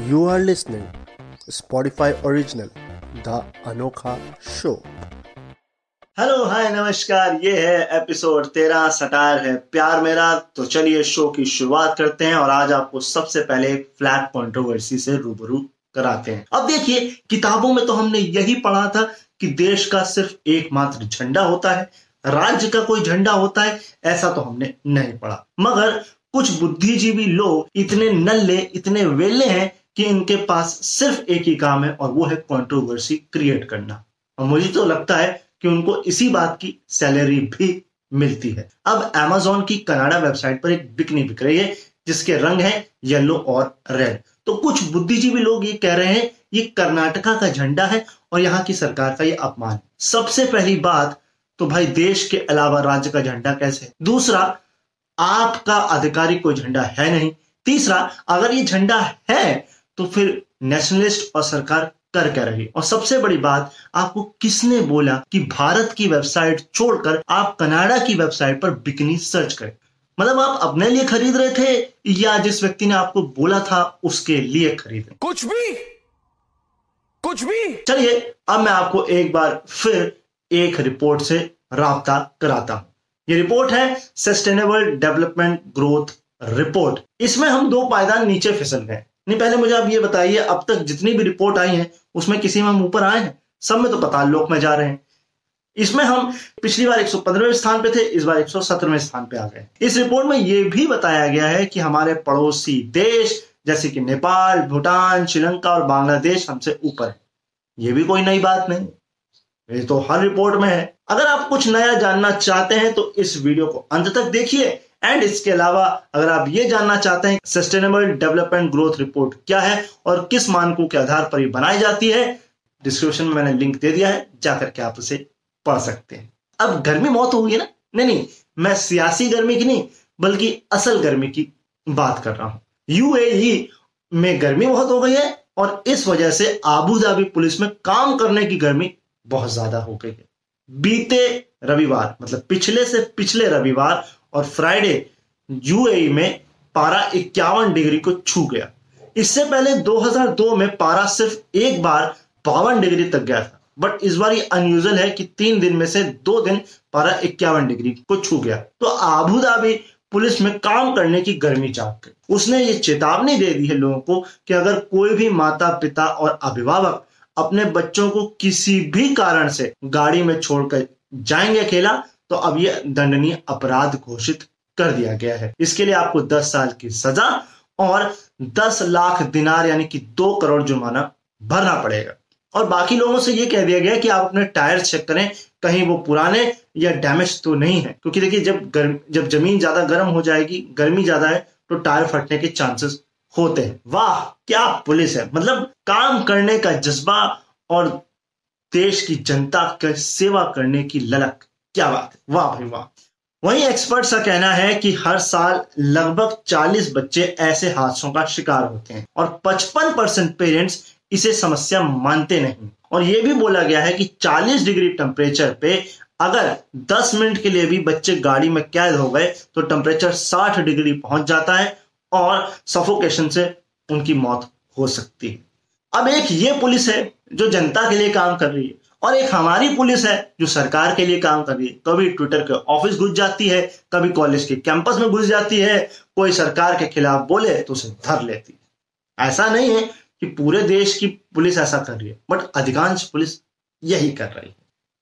You are listening Spotify original, The Anokha Show. Hello hi नमस्कार ये है episode तेरह सटायर है प्यार मेरा तो चलिए शो की शुरुआत करते हैं और आज आपको सबसे पहले फ्लैग कंट्रोवर्सी से रूबरू कराते हैं अब देखिए किताबों में तो हमने यही पढ़ा था कि देश का सिर्फ़ एकमात्र झंडा होता है राज्य का कोई झंडा होता है ऐसा तो हमने नहीं पढ़ा मगर कुछ बुद्धिजीवी लोग इतने नल्ले इतने वेले हैं कि इनके पास सिर्फ़ एक ही काम है और वो है कंट्रोवर्सी क्रिएट करना। और मुझे तो लगता है कि उनको इसी बात की सैलरी भी मिलती है। अब Amazon की कनाडा वेबसाइट पर एक बिकनी बिक रही है, जिसके रंग है येलो और रेड तो कुछ बुद्धिजीवी लोग ये कह रहे हैं, ये कर्नाटका का झंडा है और यहाँ की सरकार का ये अपमान। सबसे पहली बात तो भाई देश के अलावा राज्य का झंडा कैसे? है दूसरा, आपका आधिकारिक कोई झंडा है नहीं। तीसरा, अगर ये झंडा है तो फिर नेशनलिस्ट और सरकार कर क्या रही। और सबसे बड़ी बात आपको किसने बोला कि भारत की वेबसाइट छोड़कर आप कनाडा की वेबसाइट पर बिकनी सर्च करें? मतलब आप अपने लिए खरीद रहे थे या जिस व्यक्ति ने आपको बोला था उसके लिए खरीद रहे? कुछ भी। कुछ भी। चलिए अब मैं आपको एक बार फिर एक रिपोर्ट से राबता कराता हूँ। ये रिपोर्ट है सस्टेनेबल डेवलपमेंट ग्रोथ रिपोर्ट इसमें हम दो पायदान नीचे फिसल गए। नहीं, पहले मुझे आप ये बताइए, अब तक जितनी भी रिपोर्ट आई है, उसमें किसी में हम ऊपर आए हैं? सब में तो पताल लोक में जा रहे हैं। इसमें हम पिछली बार 115वें स्थान पे थे, इस बार 117वें स्थान पे आ गए इस रिपोर्ट में यह भी बताया गया है कि हमारे पड़ोसी देश, जैसे कि नेपाल, भूटान, श्रीलंका और बांग्लादेश हमसे ऊपर है। ये भी कोई नई बात नहीं। ये तो हर रिपोर्ट में है। अगर आप कुछ नया जानना चाहते हैं तो इस वीडियो को अंत तक देखिए। एंड इसके अलावा, अगर आप ये जानना चाहते हैं सस्टेनेबल डेवलपमेंट ग्रोथ रिपोर्ट क्या है और किस मानकों के आधार पर ये बनाई जाती है डिस्क्रिप्शन में मैंने लिंक दे दिया है, जाकर के आप उसे पढ़ सकते हैं। अब गर्मी मौत होगी ना? नहीं नहीं, मैं सियासी गर्मी की नहीं, बल्कि असल गर्मी की बात कर रहा हूँ। यूएई में गर्मी बहुत हो गई है और इस वजह से आबू धाबी पुलिस में काम करने की गर्मी बहुत ज़्यादा हो गई है। बीते रविवार मतलब पिछले से पिछले रविवार और फ्राइडे यूएई में पारा इक्यावन डिग्री को छू गया। इससे पहले 2002 में पारा सिर्फ़ एक बार बावन डिग्री तक गया था। बट इस बार ये अनयूजल है कि तीन दिन में से दो दिन पारा इक्यावन डिग्री को छू गया। तो आबू धाबी पुलिस में काम करने की गर्मी चाक गई। उसने ये चेतावनी दे दी है लोगों को कि अगर कोई भी माता पिता और अभिभावक अपने बच्चों को किसी भी कारण से गाड़ी में छोड़कर जाएँगे अकेला तो अब यह दंडनीय अपराध घोषित कर दिया गया है। इसके लिए आपको 10 साल की सजा और 10 लाख दिनार यानी कि दो करोड़ जुर्माना भरना पड़ेगा। और बाकी लोगों से यह कह दिया गया कि आप अपने टायर चेक करें, कहीं वो पुराने या डैमेज तो नहीं है। क्योंकि देखिए, जब गर्म जब ज़मीन ज़्यादा गर्म हो जाएगी, गर्मी ज़्यादा है तो टायर फटने के चांसेस होते हैं। वाह, क्या पुलिस है! मतलब काम करने का जज्बा और देश की जनता की सेवा करने की ललक। क्या बात है? वाह भाई, वाह। वहीं एक्सपर्ट्स का कहना है कि हर साल लगभग 40 बच्चे ऐसे हादसों का शिकार होते हैं और 55 परसेंट पेरेंट्स इसे समस्या मानते नहीं। और यह भी बोला गया है कि 40 डिग्री टेम्परेचर पे अगर 10 मिनट के लिए भी बच्चे गाड़ी में कैद हो गए तो टेम्परेचर 60 डिग्री पहुँच जाता है और सफोकेशन से उनकी मौत हो सकती है। अब एक ये पुलिस है जो जनता के लिए काम कर रही है। और एक हमारी पुलिस है जो सरकार के लिए काम कर रही है। कभी ट्विटर के ऑफ़िस घुस जाती है, कभी कॉलेज के कैंपस में घुस जाती है। कोई सरकार के खिलाफ बोले तो उसे धर लेती है। ऐसा नहीं है कि पूरे देश की पुलिस ऐसा कर रही है, बट अधिकांश पुलिस यही कर रही है।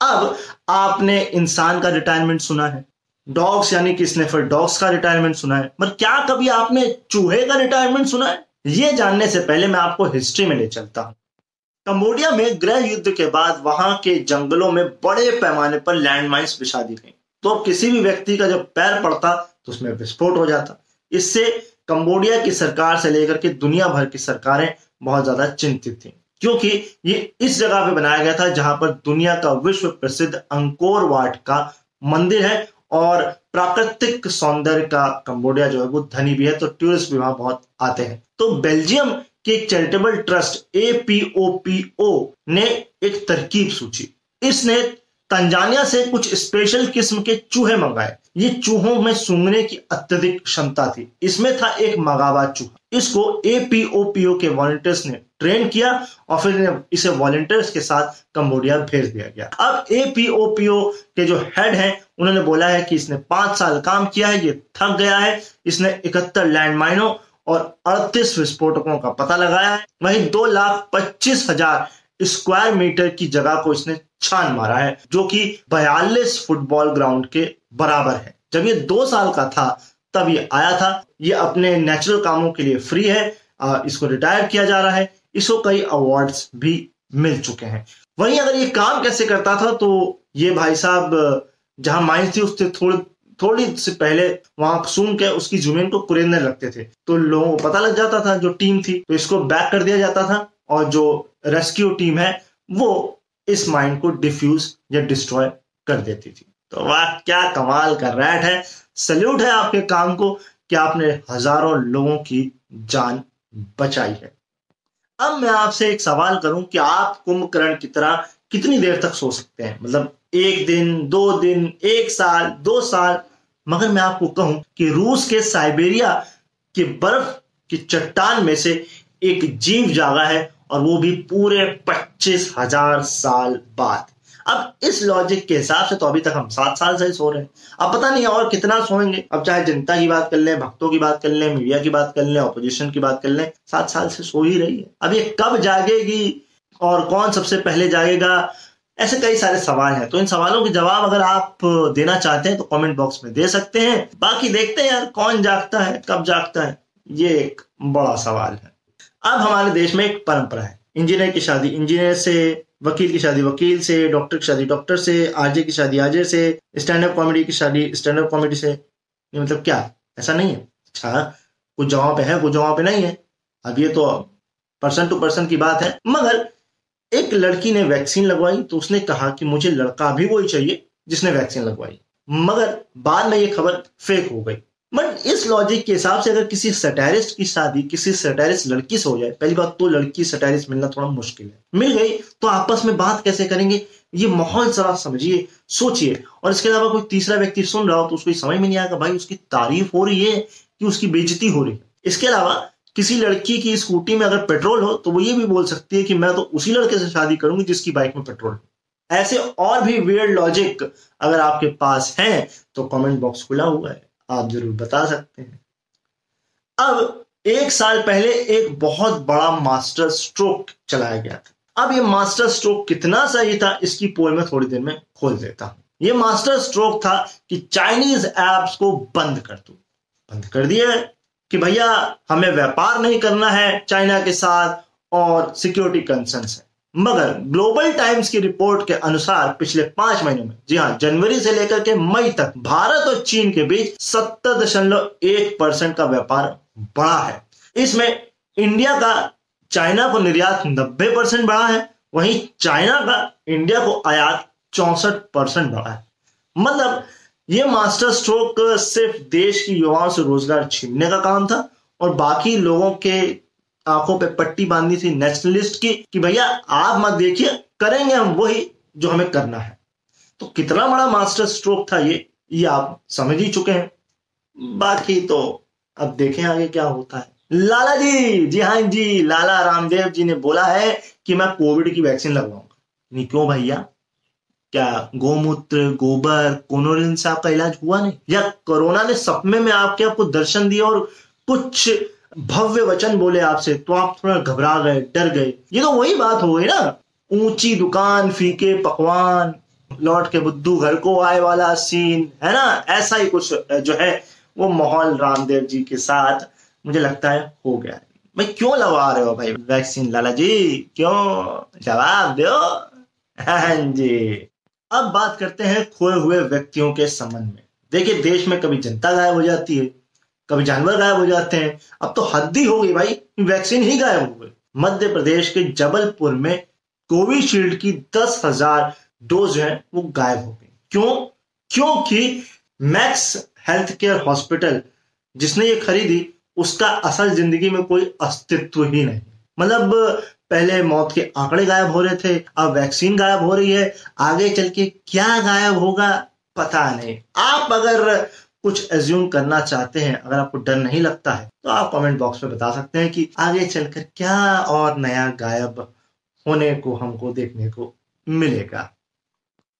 अब आपने इंसान का रिटायरमेंट सुना है। डॉग्स यानी कि स्नेफर डॉग्स का रिटायरमेंट सुना है। पर क्या कभी आपने चूहे का रिटायरमेंट सुना है? ये जानने से पहले मैं आपको हिस्ट्री में ले चलता हूँ। कंबोडिया में गृह युद्ध के बाद वहाँ के जंगलों में बड़े पैमाने पर लैंडमाइंस बिछा दी गई। तो अब किसी भी व्यक्ति का जब पैर पड़ता तो उसमें विस्फोट हो जाता। इससे कंबोडिया की सरकार से लेकर के दुनिया भर की सरकारें बहुत ज़्यादा चिंतित थी। क्योंकि ये इस जगह पे बनाया गया था जहाँ पर दुनिया का विश्व प्रसिद्ध अंकोर वाट का मंदिर है और प्राकृतिक सौंदर्य का कंबोडिया जो है वो धनी भी है तो टूरिस्ट भी वहाँ बहुत आते हैं। तो बेल्जियम के एक चैरिटेबल ट्रस्ट एपीओपीओ ने एक तरकीब सूची। इसने तंजानिया से कुछ स्पेशल किस्म के चूहे मंगाए। ये चूहों में सूंघने की अत्यधिक क्षमता थी। इसमें था एक मगावा चूहा। इसको एपीओपीओ के वॉलंटियर्स ने ट्रेन किया और फिर इसे वॉलंटियर्स के साथ कंबोडिया भेज दिया गया। अब एपीओपीओ के जो हेड हैं, उन्होंने बोला है कि इसने पाँच साल काम किया है, ये थक गया है। इसने इकहत्तर लैंड माइनों और अड़तीस विस्फोटकों का पता लगाया है। वहीं दो लाख पच्चीस हज़ार स्क्वायर मीटर की जगह को इसने छान मारा है, जो कि बयालीस फुटबॉल ग्राउंड के बराबर है। जब ये दो साल का था, तब ये आया था। ये अपने नेचुरल कामों के लिए फ्री है। इसको रिटायर किया जा रहा है। इसको कई अवार्ड्स भी मिल चुके हैं। वहीं अगर ये काम कैसे करता था तो ये भाई साहब, जहाँ माइंस थी, उससे थोड़ी थोड़ी से पहले वहाँ सूंघ के उसकी ज़मीन को कुरेदने लगते थे। तो लोगों को पता लग जाता था जो टीम थी तो इसको बैक कर दिया जाता था और जो रेस्क्यू टीम है, वो इस माइंड को डिफ्यूज या डिस्ट्रॉय कर देती थी। तो वाह, क्या कमाल का रैट है। सल्यूट है आपके काम को कि आपने हज़ारों लोगों की जान बचाई है। अब मैं आपसे एक सवाल करूँ कि आप कुंभकर्ण की तरह कितनी देर तक सो सकते हैं? मतलब एक दिन, दो दिन, एक साल, दो साल। मगर मैं आपको कहूँ कि रूस के साइबेरिया के बर्फ़ की चट्टान में से एक जीव जागा है और वो भी पूरे पच्चीस हज़ार साल बाद। अब इस लॉजिक के हिसाब से तो अभी तक हम सात साल से सो रहे हैं। अब पता नहीं और कितना सोएँगे। अब चाहे जनता की बात कर लें, भक्तों की बात कर लें, मीडिया की बात कर लें ऑपोजिशन की बात कर लें, सात साल से सो ही रही है। अब ये कब जागेगी और कौन सबसे पहले जागेगा? ऐसे कई सारे सवाल हैं। तो इन सवालों के जवाब अगर आप देना चाहते हैं तो कमेंट बॉक्स में दे सकते हैं। बाकी देखते हैं यार, कौन जागता है, कब जागता है, ये एक बड़ा सवाल है। अब हमारे देश में एक परंपरा है। इंजीनियर की शादी, इंजीनियर से, वकील की शादी, वकील से डॉक्टर की शादी डॉक्टर से, आरजे की शादी, आरजे से स्टैंड अप कॉमेडी की शादी स्टैंड अप कॉमेडी से। ये मतलब क्या? ऐसा नहीं है। अच्छा कुछ जगहों पे है, कुछ जगहों पे नहीं है। अब ये तो पर्सन टू पर्सन की बात है। मगर एक लड़की ने वैक्सीन लगवाई तो उसने कहा कि मुझे लड़का भी वही चाहिए जिसने वैक्सीन लगवाई। मगर बाद में ये खबर फेक हो गई। बट इस लॉजिक के हिसाब से अगर किसी सटारिस्ट की शादी, किसी सटारिस्ट लड़की से हो जाए, पहली बात तो लड़की सटारिस्ट मिलना थोड़ा मुश्किल है। मिल गई तो आपस में बात कैसे करेंगे? ये माहौल जरा समझिए, सोचिए। और इसके अलावा कोई तीसरा व्यक्ति सुन रहा हो तो उसको समझ में नहीं आएगा, भाई उसकी तारीफ़ हो रही है कि उसकी बेजती हो रही है। इसके अलावा किसी लड़की की स्कूटी में अगर पेट्रोल हो तो वो ये भी बोल सकती है कि मैं तो उसी लड़के से शादी करूँगी जिसकी बाइक में पेट्रोल हो। ऐसे और भी वेयर लॉजिक अगर आपके पास है तो कमेंट बॉक्स खुला हुआ है। आप ज़रूर बता सकते हैं। अब, एक साल पहले एक बहुत बड़ा मास्टर स्ट्रोक चलाया गया था। अब ये मास्टर स्ट्रोक कितना सही था, इसकी पोल में थोड़ी देर में खोल देता हूँ। ये मास्टर स्ट्रोक था कि चाइनीज़ एप्स को बंद कर दो। बंद कर दिया कि भैया, हमें व्यापार नहीं करना है चाइना के साथ और सिक्योरिटी कंसर्न है। मगर ग्लोबल टाइम्स की रिपोर्ट के अनुसार पिछले पाँच महीनों में, जी हाँ जनवरी से लेकर के मई तक भारत और चीन के बीच सत्तर दशमलव एक परसेंट का व्यापार बढ़ा है। इसमें इंडिया का चाइना को निर्यात नब्बे परसेंट बढ़ा है, वहीं चाइना का इंडिया को आयात चौसठ परसेंट बढ़ा है। मतलब ये मास्टर स्ट्रोक सिर्फ़ देश की युवाओं से रोज़गार छीनने का काम था और बाकी लोगों के आँखों पे पट्टी बांधी थी नेशनलिस्ट की कि भैया, आप मत देखिए, करेंगे हम वही जो हमें करना है। तो कितना बड़ा मास्टर स्ट्रोक था ये ये आप समझ ही चुके हैं। बाकी तो अब देखें आगे क्या होता है। लाला जी जी हाँ जी, लाला रामदेव जी ने बोला है कि मैं कोविड की वैक्सीन लगवाऊँगा। नहीं, क्यों भैया? क्या गोमूत्र, गोबर, कोनोरिन से आपका इलाज हुआ नहीं? या कोरोना ने सपने में आपके आपको दर्शन दिया और कुछ भव्य वचन बोले आपसे तो आप थोड़ा घबरा गए, डर गए। ये तो वही बात हो गई ना। ऊँची दुकान, फीके, पकवान, लौट के बुद्धू घर को आए वाला सीन है ना? ऐसा ही कुछ जो है, वो माहौल रामदेव जी के साथ मुझे लगता है हो गया। है भाई क्यों लगा रहे हो भाई? वैक्सीन, लाला जी, क्यों? जवाब दो। हाँ जी। अब बात करते हैं खोए हुए व्यक्तियों के संबंध में। देखिए, देश में कभी जनता गायब हो जाती है, कभी जानवर गायब हो जाते हैं। अब तो हद ही हो गई भाई, वैक्सीन ही गायब हो गई। मध्य प्रदेश के जबलपुर में कोविशील्ड की दस हज़ार डोज है, वो गायब हो गई। क्यों? क्योंकि मैक्स हेल्थ केयर हॉस्पिटल जिसने ये खरीदी, उसका असल ज़िंदगी में कोई अस्तित्व ही नहीं। मतलब पहले मौत के आंकड़े गायब हो रहे थे, अब वैक्सीन गायब हो रही है। आगे चल के क्या गायब होगा, पता नहीं। आप अगर कुछ एज्यूम करना चाहते हैं, अगर आपको डर नहीं लगता है तो आप कमेंट बॉक्स में बता सकते हैं कि आगे चलकर क्या और नया गायब होने को, हमको देखने को मिलेगा।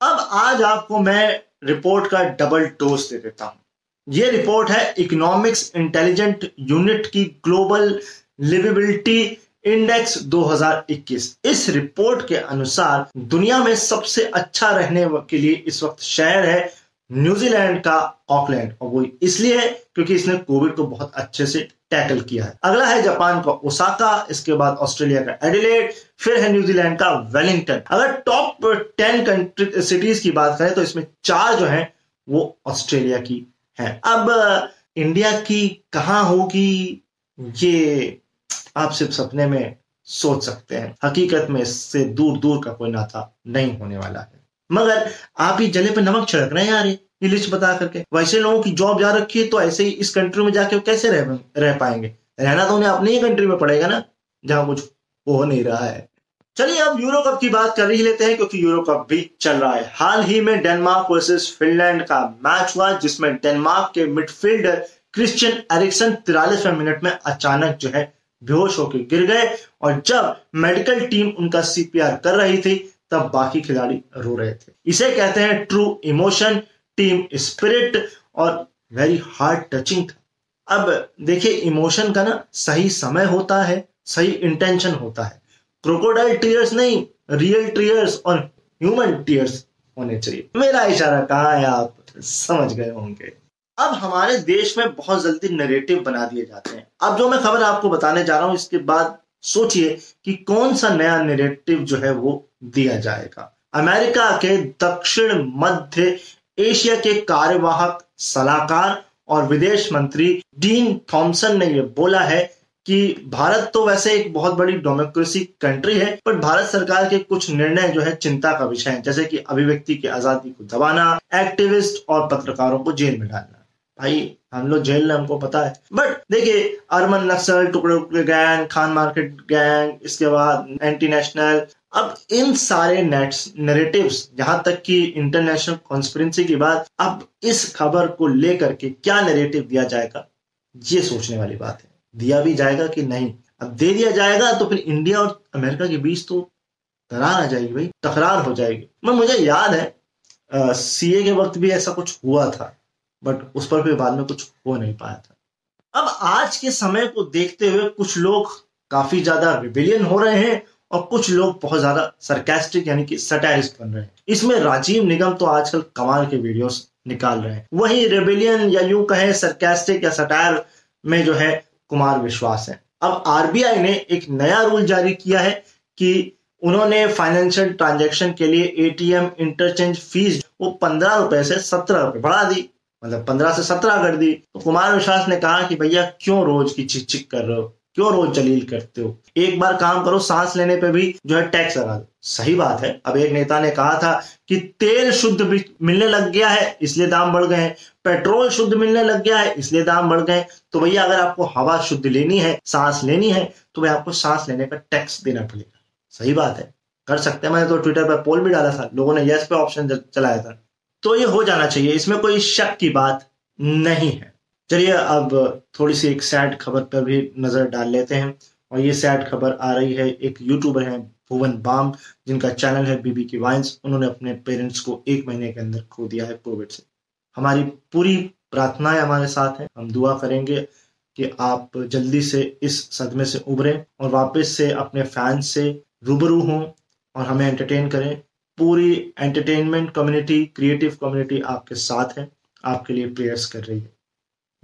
अब आज आपको मैं रिपोर्ट का डबल डोज दे देता हूँ। यह रिपोर्ट है इकोनॉमिक्स इंटेलिजेंट यूनिट की ग्लोबल लिविबिलिटी इंडेक्स 2021 इस रिपोर्ट के अनुसार दुनिया में सबसे अच्छा रहने के लिए इस वक्त शहर है न्यूजीलैंड का ऑकलैंड। और वो इसलिए है क्योंकि इसने कोविड को बहुत अच्छे से टैकल किया है। अगला है जापान का ओसाका, इसके बाद ऑस्ट्रेलिया का एडिलेड, फिर है न्यूजीलैंड का वेलिंगटन। अगर टॉप टेन कंट्री, सिटीज़ की बात करें तो इसमें चार जो है, वो ऑस्ट्रेलिया की है। अब इंडिया की कहा होगी ये आप सिर्फ़ सपने में सोच सकते हैं। हकीकत में इससे दूर दूर का कोई नाता नहीं होने वाला है। मगर आप ही जले पे नमक छिड़क रहे हैं यार, ये लिस्ट बता करके। वैसे लोगों की जॉब जा रखी है तो ऐसे ही इस कंट्री में जाके कैसे रह रह पाएँगे? रहना तो उन्हें अपनी ही कंट्री में पड़ेगा ना, जहाँ कुछ हो नहीं रहा है। चलिए अब यूरो कप की बात कर ही लेते हैं, क्योंकि यूरो कप भी चल रहा है। हाल ही में डेनमार्क वर्सेस फिनलैंड का मैच हुआ, जिसमें डेनमार्क के मिडफील्डर क्रिश्चियन एरिक्सन तिरालीसवें मिनट में अचानक जो है बेहोश होकर गिर गए और जब मेडिकल टीम उनका सीपीआर कर रही थी, तब बाकी खिलाड़ी रो रहे थे। इसे कहते हैं ट्रू इमोशन टीम स्पिरिट और वेरी हार्ड टचिंग था। अब देखिए इमोशन का ना सही समय होता है, सही इंटेंशन होता है। क्रोकोडाइल टीयर्स नहीं रियल टीयर्स और ह्यूमन टीयर्स होने चाहिए। मेरा इशारा कहा है आप समझ गए होंगे। अब हमारे देश में बहुत जल्दी नरेटिव बना दिए जाते हैं। अब जो मैं खबर आपको बताने जा रहा हूँ, इसके बाद सोचिए कि कौन सा नया नरेटिव जो है वो दिया जाएगा। अमेरिका के दक्षिण मध्य एशिया के कार्यवाहक सलाहकार और विदेश मंत्री डीन थॉमसन ने यह बोला है कि भारत तो वैसे एक बहुत बड़ी डेमोक्रेसी कंट्री है, पर भारत सरकार के कुछ निर्णय जो है चिंता का विषय है, जैसे कि अभिव्यक्ति की आज़ादी को दबाना एक्टिविस्ट और पत्रकारों को जेल में डालना। भाई, हम लोग जेल में, हमको पता है। बट देखिए, अरमन नक्सल, टुकड़े टुकड़े गैंग खान मार्केट गैंग इसके बाद एंटी नेशनल अब इन सारे नेट्स नरेटिव्स जहाँ तक कि इंटरनेशनल कॉन्स्पिरेंसी की बात, अब इस खबर को लेकर के क्या नरेटिव दिया जाएगा? ये सोचने वाली बात है। दिया भी जाएगा कि नहीं? अब दे दिया जाएगा तो फिर इंडिया और अमेरिका के बीच तो दरार आ जाएगी भाई, तकरार हो जाएगी। मैं, मुझे याद है सीए के वक्त भी ऐसा कुछ हुआ था। बट उस पर भी बाद में कुछ हो नहीं पाया था। अब आज के समय को देखते हुए कुछ लोग काफ़ी ज़्यादा रिबिलियन हो रहे हैं और कुछ लोग बहुत ज़्यादा सरकेस्टिक यानी कि सटायरिस्ट बन रहे हैं। इसमें राजीव निगम तो आजकल कमाल के वीडियोस निकाल रहे हैं। वही रेबिलियन या यूँ कहें सरकेस्टिक या सटायर में जो है कुमार विश्वास है। अब आरबीआई ने एक नया रूल जारी किया है कि उन्होंने फाइनेंशियल ट्रांजैक्शन के लिए एटीएम इंटरचेंज फ़ीस वो पंद्रह रुपए से सत्रह रुपए बढ़ा दी। मतलब पंद्रह से सत्रह कर दी तो कुमार विश्वास ने कहा कि भैया, क्यों रोज की चिक चिक कर रहे हो? क्यों रोज जलील करते हो? एक बार काम करो, सांस लेने पे भी जो है टैक्स लगा दो। सही बात है। अब एक नेता ने कहा था कि तेल शुद्ध मिलने लग गया है, इसलिए दाम बढ़ गए हैं। पेट्रोल शुद्ध मिलने लग गया है, इसलिए दाम बढ़ गए तो भैया, अगर आपको हवा शुद्ध लेनी है, सांस लेनी है तो भाई आपको सांस लेने का टैक्स देना पड़ेगा। सही बात है। कर सकते हैं। मैंने तो ट्विटर पर पोल भी डाला था। लोगों ने यस पे ऑप्शन चलाया था। तो ये हो जाना चाहिए। इसमें कोई शक की बात नहीं है। चलिए, अब थोड़ी सी एक सैड खबर पर भी नज़र डाल लेते हैं। और ये सैड खबर आ रही है, एक यूट्यूबर है, भुवन बाम, जिनका चैनल है बीबी की वाइन्स उन्होंने अपने पेरेंट्स को एक महीने के अंदर खो दिया है कोविड से। हमारी पूरी प्रार्थनाएँ हमारे साथ हैं। हम दुआ करेंगे कि आप जल्दी से इस सदमे से उभरें और वापस से अपने फैंस से रूबरू हों और हमें एंटरटेन करें। पूरी एंटरटेनमेंट कम्युनिटी क्रिएटिव कम्युनिटी आपके साथ है, आपके लिए प्रेयर्स कर रही है।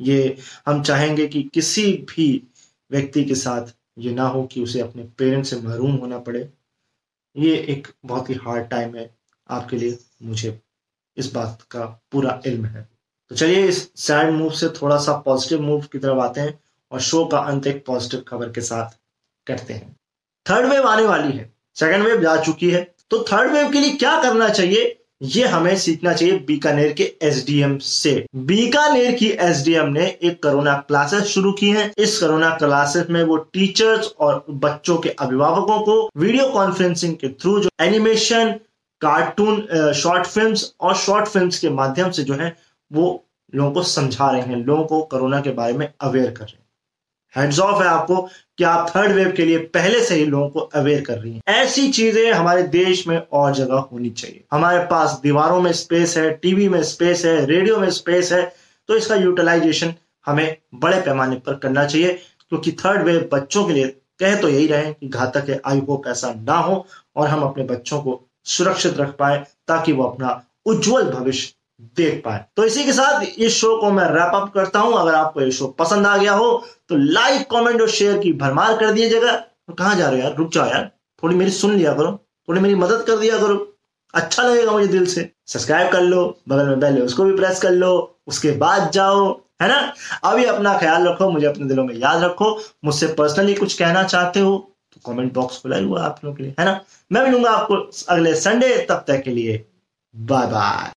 ये हम चाहेंगे कि किसी भी व्यक्ति के साथ ये ना हो कि उसे अपने पेरेंट्स से महरूम होना पड़े। ये एक बहुत ही हार्ड टाइम है आपके लिए, मुझे इस बात का पूरा इल्म है। तो चलिए इस सैड मूव से थोड़ा सा पॉजिटिव मूव की तरफ़ आते हैं और शो का अंत एक पॉजिटिव खबर के साथ करते हैं। थर्ड वेव आने वाली है। सेकेंड वेव जा चुकी है। तो थर्ड वेव के लिए क्या करना चाहिए? ये हमें सीखना चाहिए बीकानेर के एसडीएम से। बीकानेर की एसडीएम ने एक कोरोना क्लासेस शुरू की हैं। इस कोरोना क्लासेस में वो टीचर्स और बच्चों के अभिभावकों को वीडियो कॉन्फ्रेंसिंग के थ्रू जो एनिमेशन कार्टून शॉर्ट फिल्म्स और शॉर्ट फिल्म्स के माध्यम से जो है, वो लोगों को समझा रहे हैं, लोगों को कोरोना के बारे में अवेयर कर रहे हैं। हेड्स ऑफ़ है आपको कि आप थर्ड वेव के लिए पहले से ही लोगों को अवेयर कर रही हैं। ऐसी चीज़ें हमारे देश में और जगह होनी चाहिए। हमारे पास दीवारों में स्पेस है टीवी में स्पेस है रेडियो में स्पेस है तो इसका यूटिलाइजेशन हमें बड़े पैमाने पर करना चाहिए, क्योंकि थर्ड वेव बच्चों के लिए कह तो यही रहे कि घातक है, आई होप ऐसा ना हो और हम अपने बच्चों को सुरक्षित रख पाए, ताकि वो अपना उज्जवल भविष्य देख पाए। तो इसी के साथ इस शो को मैं रैप अप करता हूँ। अगर आपको ये शो पसंद आ गया हो तो लाइक कमेंट और शेयर की भरमार कर दीजिएगा तो कहाँ जा रहे हो यार? रुक जाओ यार। थोड़ी मेरी सुन लिया करो। थोड़ी मेरी मदद कर दिया करो। अच्छा लगेगा मुझे दिल से। सब्सक्राइब कर लो, बगल में बेल उसको भी प्रेस कर लो। उसके बाद जाओ, है ना? अभी अपना ख्याल रखो, मुझे अपने दिलों में याद रखो। मुझसे पर्सनली कुछ कहना चाहते हो तो कमेंट बॉक्स खुला हुआ आप लोगों के लिए, है ना? मैं मिलूँगा आपको अगले संडे तब तक के लिए बाय बाय